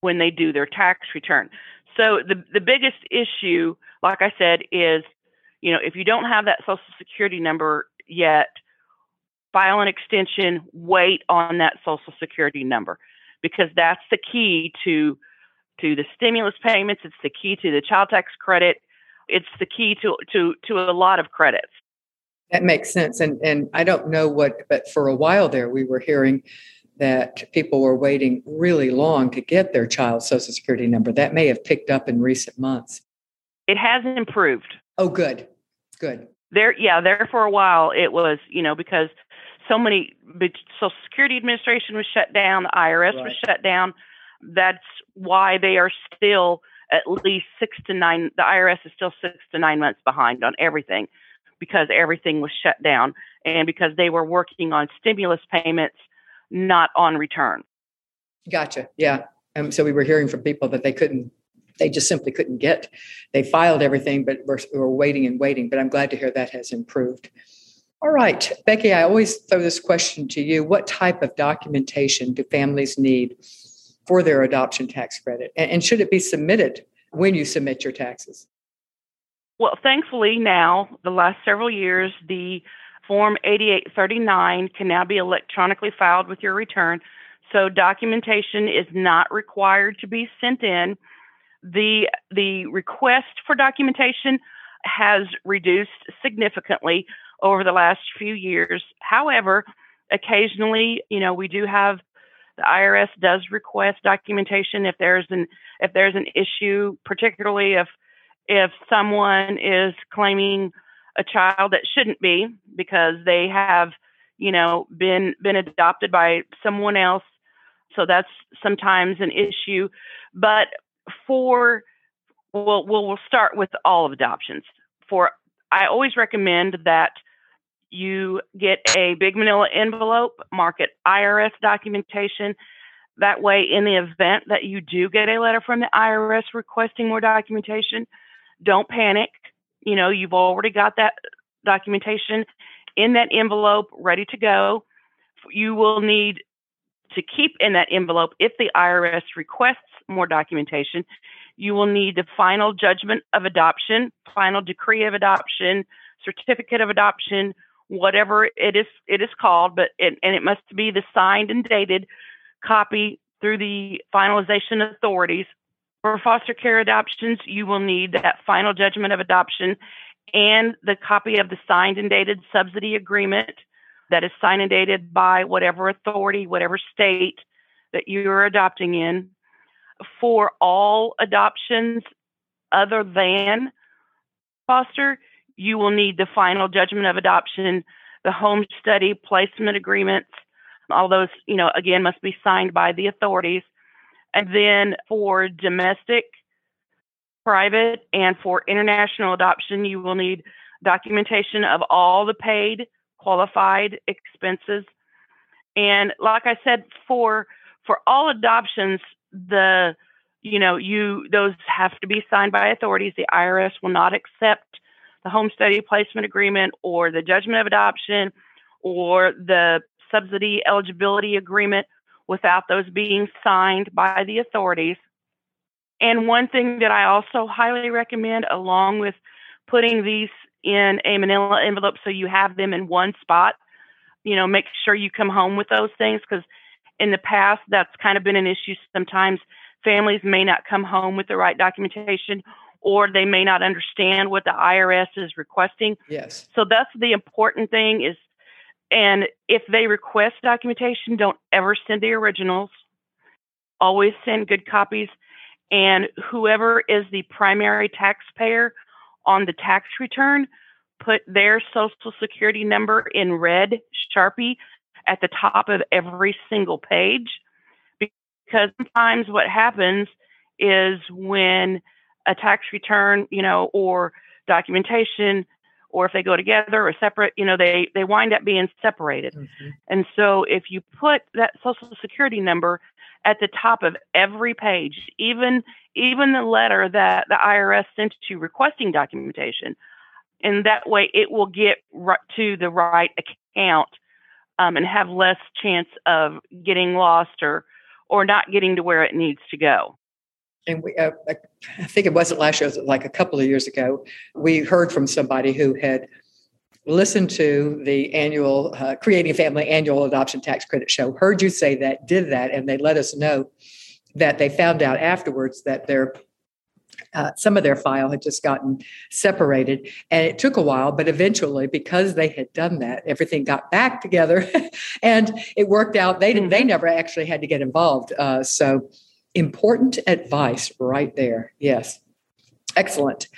when they do their tax return. So the the biggest issue, like I said, is you know if you don't have that Social Security number yet, file an extension. Wait on that Social Security number because that's the key to to the stimulus payments. It's the key to the child tax credit. It's the key to to to a lot of credits. That makes sense. And and I don't know what, but for a while there, we were hearing that people were waiting really long to get their child's social security number. That may have picked up in recent months. It has improved. Oh, good, good. There, yeah, there for a while it was, you know, because so many Social Security Administration was shut down, the IRS right. was shut down. That's why they are still at least six to nine. The IRS is still six to nine months behind on everything because everything was shut down and because they were working on stimulus payments, not on return. Gotcha. Yeah. Um, so we were hearing from people that they couldn't, they just simply couldn't get. They filed everything, but were, were waiting and waiting. But I'm glad to hear that has improved. All right, Becky, I always throw this question to you. What type of documentation do families need for their adoption tax credit? And, and should it be submitted when you submit your taxes? Well, thankfully, now, the last several years, the Form 8839 can now be electronically filed with your return. So documentation is not required to be sent in. The, the request for documentation has reduced significantly over the last few years. However, occasionally, you know, we do have the IRS does request documentation if there's an if there's an issue, particularly if if someone is claiming a child that shouldn't be because they have, you know, been been adopted by someone else. So that's sometimes an issue. But for we'll we'll, we'll start with all of adoptions. For I always recommend that you get a big manila envelope, mark it IRS documentation. That way, in the event that you do get a letter from the IRS requesting more documentation, don't panic. You know, you've already got that documentation in that envelope ready to go. You will need to keep in that envelope if the IRS requests more documentation. You will need the final judgment of adoption, final decree of adoption, certificate of adoption, whatever it is it is called, but it, and it must be the signed and dated copy through the finalization authorities for foster care adoptions, you will need that final judgment of adoption and the copy of the signed and dated subsidy agreement that is signed and dated by whatever authority, whatever state that you're adopting in. For all adoptions other than foster, you will need the final judgment of adoption the home study placement agreements. All those, you know, again, must be signed by the authorities. And then for domestic, private, and for international adoption, you will need documentation of all the paid qualified expenses. And like I said, for for all adoptions, the you know you those have to be signed by authorities. The IRS will not accept the home study placement agreement or the judgment of adoption or the subsidy eligibility agreement without those being signed by the authorities. And one thing that I also highly recommend, along with putting these in a manila envelope so you have them in one spot, you know, make sure you come home with those things because in the past that's kind of been an issue. Sometimes families may not come home with the right documentation or they may not understand what the IRS is requesting. Yes. So that's the important thing is and if they request documentation, don't ever send the originals. Always send good copies. And whoever is the primary taxpayer on the tax return, put their social security number in red Sharpie at the top of every single page. Because sometimes what happens is when a tax return, you know, or documentation or if they go together or separate, you know, they they wind up being separated. Mm-hmm. And so if you put that social security number at the top of every page, even even the letter that the IRS sent you requesting documentation, and that way it will get right to the right account um, and have less chance of getting lost or or not getting to where it needs to go and we, uh, I think it wasn't last year, it was like a couple of years ago, we heard from somebody who had listened to the annual uh, Creating Family annual adoption tax credit show, heard you say that, did that, and they let us know that they found out afterwards that their uh, some of their file had just gotten separated and it took a while but eventually because they had done that everything got back together [laughs] and it worked out they didn't they mm-hmm. never actually had to get involved uh, so important advice right there. Yes. Excellent.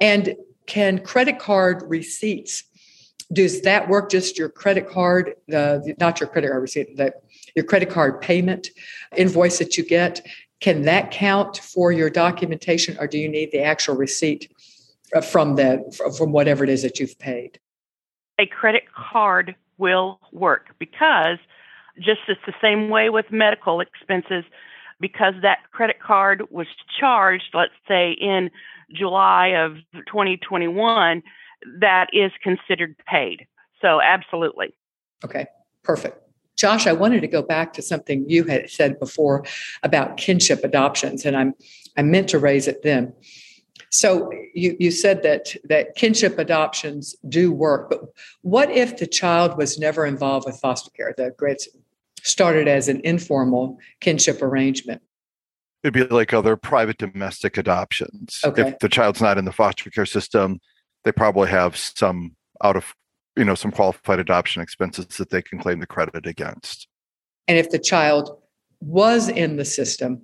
And can credit card receipts does that work just your credit card the not your credit card receipt that your credit card payment invoice that you get can that count for your documentation or do you need the actual receipt uh, from the from whatever it is that you've paid a credit card will work because just it's the same way with medical expenses because that credit card was charged, let's say in July of 2021, that is considered paid. So, absolutely. Okay, perfect. Josh, I wanted to go back to something you had said before about kinship adoptions, and I'm I meant to raise it then. So you, you said that that kinship adoptions do work, but what if the child was never involved with foster care? The great started as an informal kinship arrangement. It'd be like other private domestic adoptions. Okay. If the child's not in the foster care system, they probably have some out of, you know, some qualified adoption expenses that they can claim the credit against. And if the child was in the system,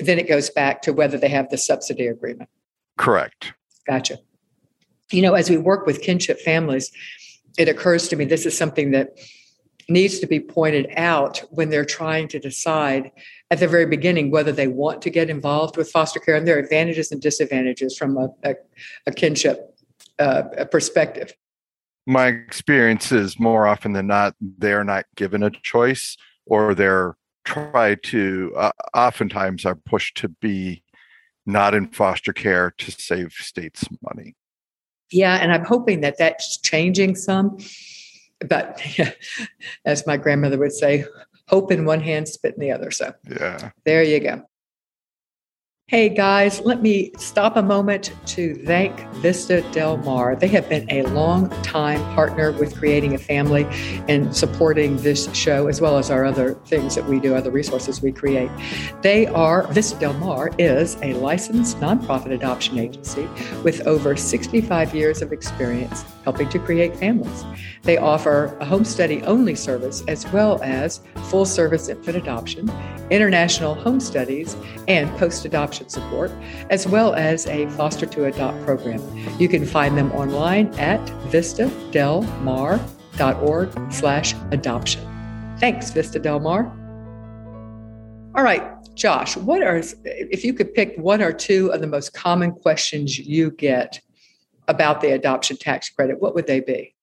then it goes back to whether they have the subsidy agreement. Correct. Gotcha. You know, as we work with kinship families, it occurs to me this is something that needs to be pointed out when they're trying to decide at the very beginning whether they want to get involved with foster care and their advantages and disadvantages from a, a, a kinship uh, perspective. My experience is more often than not, they're not given a choice or they're tried to, uh, oftentimes, are pushed to be not in foster care to save states money. Yeah, and I'm hoping that that's changing some but [laughs] as my grandmother would say, hope in one hand, spit in the other. So yeah, there you go. Hey guys, let me stop a moment to thank Vista Del Mar. They have been a long time partner with creating a family and supporting this show, as well as our other things that we do, other resources we create. They are, Vista Del Mar is a licensed nonprofit adoption agency with over 65 years of experience helping to create families. They offer a home study only service as well as full service infant adoption, international home studies, and post adoption support, as well as a foster to adopt program. You can find them online at vistadelmar.com vista.org slash adoption. Thanks, Vista Del Mar. All right, Josh, what are, if you could pick one or two of the most common questions you get about the adoption tax credit, what would they be?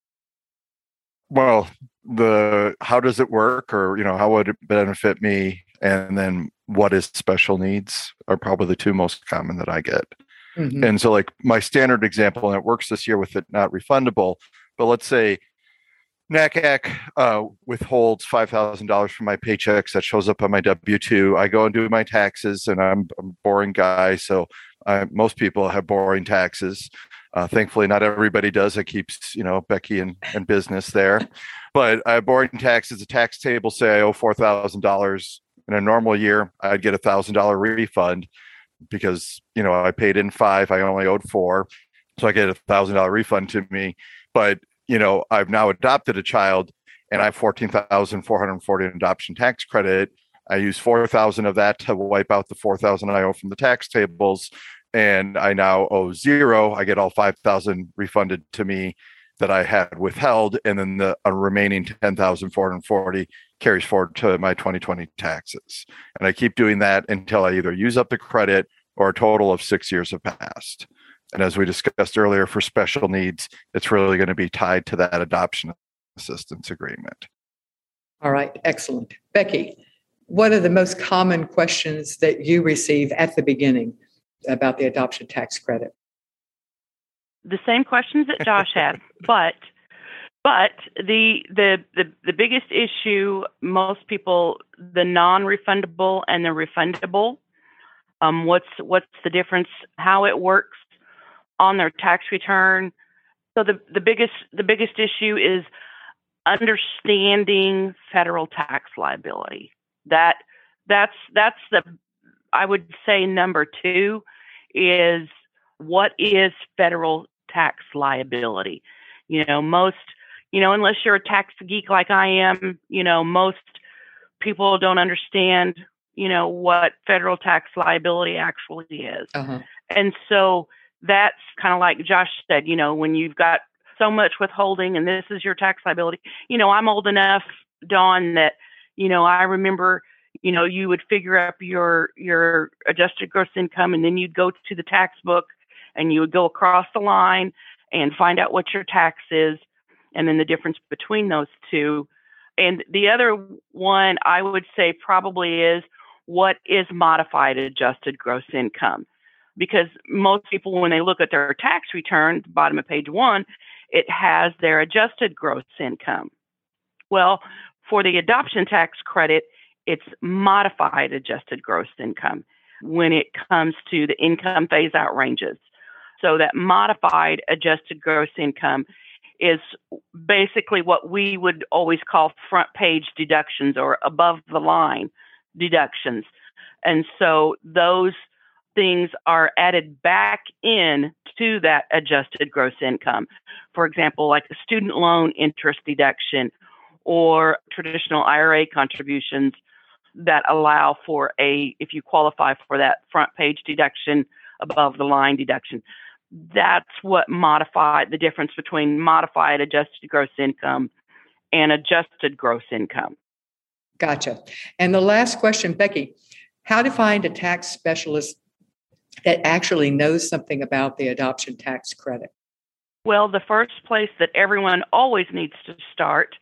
Well, the how does it work or you know how would it benefit me and then what is special needs are probably the two most common that i get mm-hmm. and so like my standard example and it works this year with it not refundable but let's say NACAC uh, withholds five thousand dollars from my paychecks. That shows up on my W two. I go and do my taxes, and I'm, I'm a boring guy, so I, most people have boring taxes. Uh, thankfully, not everybody does. That keeps you know Becky in, in business there. But I have boring taxes. The tax table say I owe four thousand dollars. In a normal year, I'd get a thousand dollar refund because you know I paid in five. I only owed four, so I get a thousand dollar refund to me. But you know, I've now adopted a child and I have 14,440 in adoption tax credit. I use 4,000 of that to wipe out the 4,000 I owe from the tax tables. And I now owe zero. I get all 5,000 refunded to me that I had withheld. And then the uh, remaining 10,440 carries forward to my 2020 taxes. And I keep doing that until I either use up the credit or a total of six years have passed. And as we discussed earlier, for special needs, it's really going to be tied to that adoption assistance agreement. All right, excellent. Becky, what are the most common questions that you receive at the beginning about the adoption tax credit? The same questions that Josh had, [laughs] but but the, the the the biggest issue most people the non-refundable and the refundable um, what's what's the difference how it works on their tax return. So the, the biggest the biggest issue is understanding federal tax liability. That that's that's the I would say number two is what is federal tax liability? You know, most you know, unless you're a tax geek like I am, you know, most people don't understand, you know, what federal tax liability actually is. Uh-huh. And so that's kind of like Josh said, you know, when you've got so much withholding and this is your tax liability. You know, I'm old enough, Dawn, that, you know, I remember, you know, you would figure up your your adjusted gross income and then you'd go to the tax book and you would go across the line and find out what your tax is and then the difference between those two. And the other one I would say probably is what is modified adjusted gross income because most people, when they look at their tax return, the bottom of page one, it has their adjusted gross income. Well, for the adoption tax credit, it's modified adjusted gross income when it comes to the income phase out ranges. So that modified adjusted gross income is basically what we would always call front page deductions or above the line deductions. And so those things are added back in to that adjusted gross income. For example, like a student loan interest deduction or traditional IRA contributions that allow for a, if you qualify for that front page deduction, above the line deduction. That's what modified the difference between modified adjusted gross income and adjusted gross income. Gotcha. And the last question, Becky, how to find a tax specialist that actually knows something about the adoption tax credit? Well, the first place that everyone always needs to start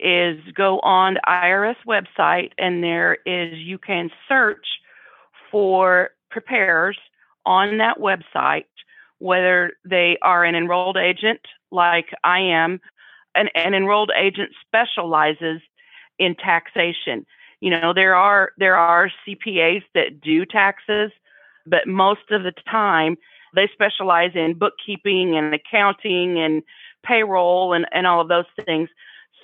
is go on the IRS website, and there is you can search for preparers on that website, whether they are an enrolled agent like I am. An, an enrolled agent specializes in taxation. You know, there are there are CPAs that do taxes, but most of the time they specialize in bookkeeping and accounting and payroll and, and all of those things.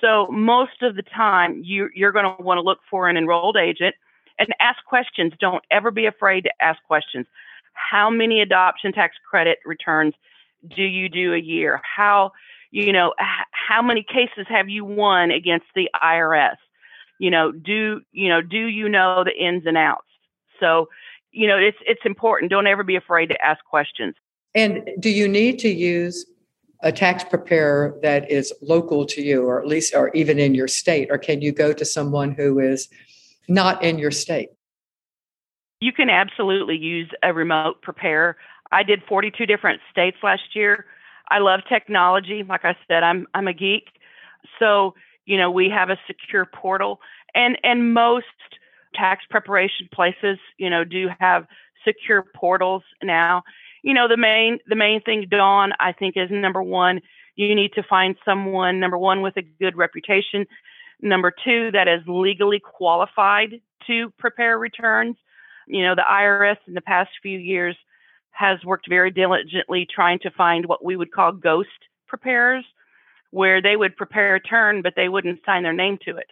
So most of the time you, you're going to want to look for an enrolled agent and ask questions. Don't ever be afraid to ask questions. How many adoption tax credit returns do you do a year? How, you know, how many cases have you won against the IRS? You know, do, you know, do you know the ins and outs? So you know, it's it's important. Don't ever be afraid to ask questions. And do you need to use a tax preparer that is local to you, or at least, or even in your state? Or can you go to someone who is not in your state? You can absolutely use a remote preparer. I did 42 different states last year. I love technology. Like I said, I'm I'm a geek. So, you know, we have a secure portal and and most tax preparation places, you know, do have secure portals now. You know, the main the main thing, Dawn, I think is number one, you need to find someone, number one, with a good reputation. Number two, that is legally qualified to prepare returns. You know, the IRS in the past few years has worked very diligently trying to find what we would call ghost preparers, where they would prepare a return, but they wouldn't sign their name to it.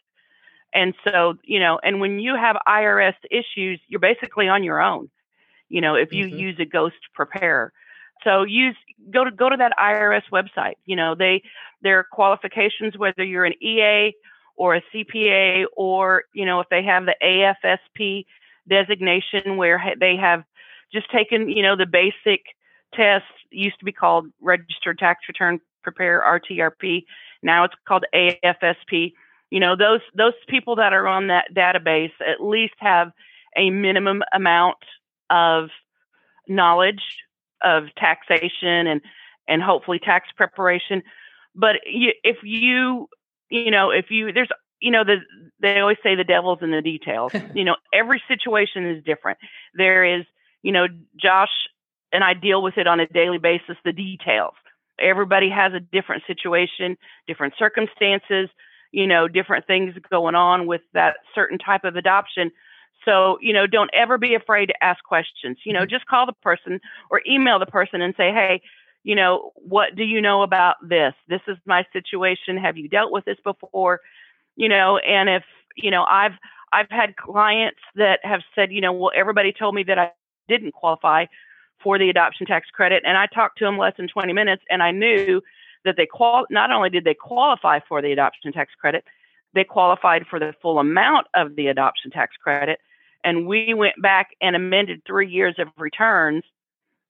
And so, you know, and when you have IRS issues, you're basically on your own, you know, if you mm-hmm. use a ghost preparer. So use go to go to that IRS website. You know, they their qualifications, whether you're an EA or a CPA, or you know, if they have the AFSP designation where they have just taken, you know, the basic test used to be called Registered Tax Return Prepare RTRP. Now it's called AFSP you know those those people that are on that database at least have a minimum amount of knowledge of taxation and and hopefully tax preparation. But you, if you you know if you there's you know the they always say the devil's in the details. [laughs] You know every situation is different. There is you know josh and i deal with it on a daily basis the details. Everybody has a different situation different circumstances you know, different things going on with that certain type of adoption. So, you know, don't ever be afraid to ask questions. You know, mm-hmm. just call the person or email the person and say, hey, you know, what do you know about this? This is my situation. Have you dealt with this before? You know, and if, you know, I've I've had clients that have said, you know, well, everybody told me that I didn't qualify for the adoption tax credit. And I talked to them less than 20 minutes and I knew that they qual not only did they qualify for the adoption tax credit, they qualified for the full amount of the adoption tax credit. And we went back and amended three years of returns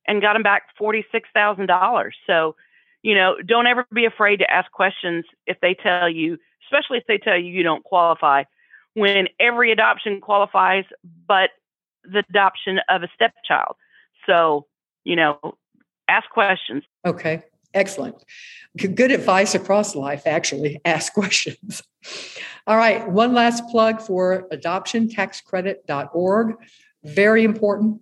and got them back $46,000. So, you know, don't ever be afraid to ask questions if they tell you, especially if they tell you you don't qualify, when every adoption qualifies, but the adoption of a stepchild. So, you know, ask questions. Okay. Excellent. Good advice across life, actually. [laughs] Ask questions. All right. One last plug for adoptiontaxcredit.org. Very important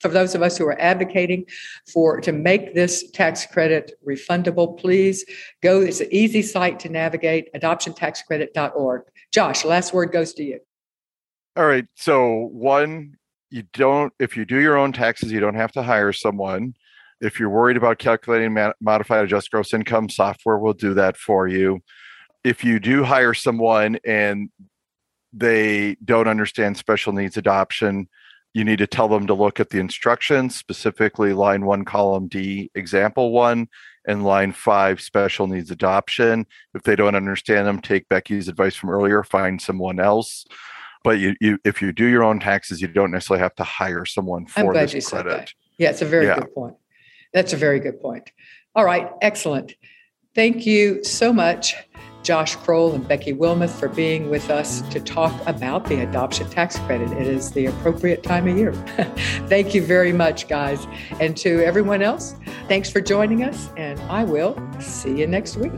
for those of us who are advocating for to make this tax credit refundable please go it's an easy site to navigate adoptiontaxcredit.org josh last word goes to you all right so one you don't if you do your own taxes you don't have to hire someone if you're worried about calculating modified adjusted gross income, software will do that for you. If you do hire someone and they don't understand special needs adoption, you need to tell them to look at the instructions, specifically line one, column D, example one, and line five, special needs adoption. If they don't understand them, take Becky's advice from earlier, find someone else. But you, you if you do your own taxes, you don't necessarily have to hire someone for this credit. Yeah, it's a very yeah. good point. That's a very good point. All right, excellent. Thank you so much, Josh Kroll and Becky Wilmoth, for being with us to talk about the adoption tax credit. It is the appropriate time of year. [laughs] Thank you very much, guys. And to everyone else, thanks for joining us, and I will see you next week.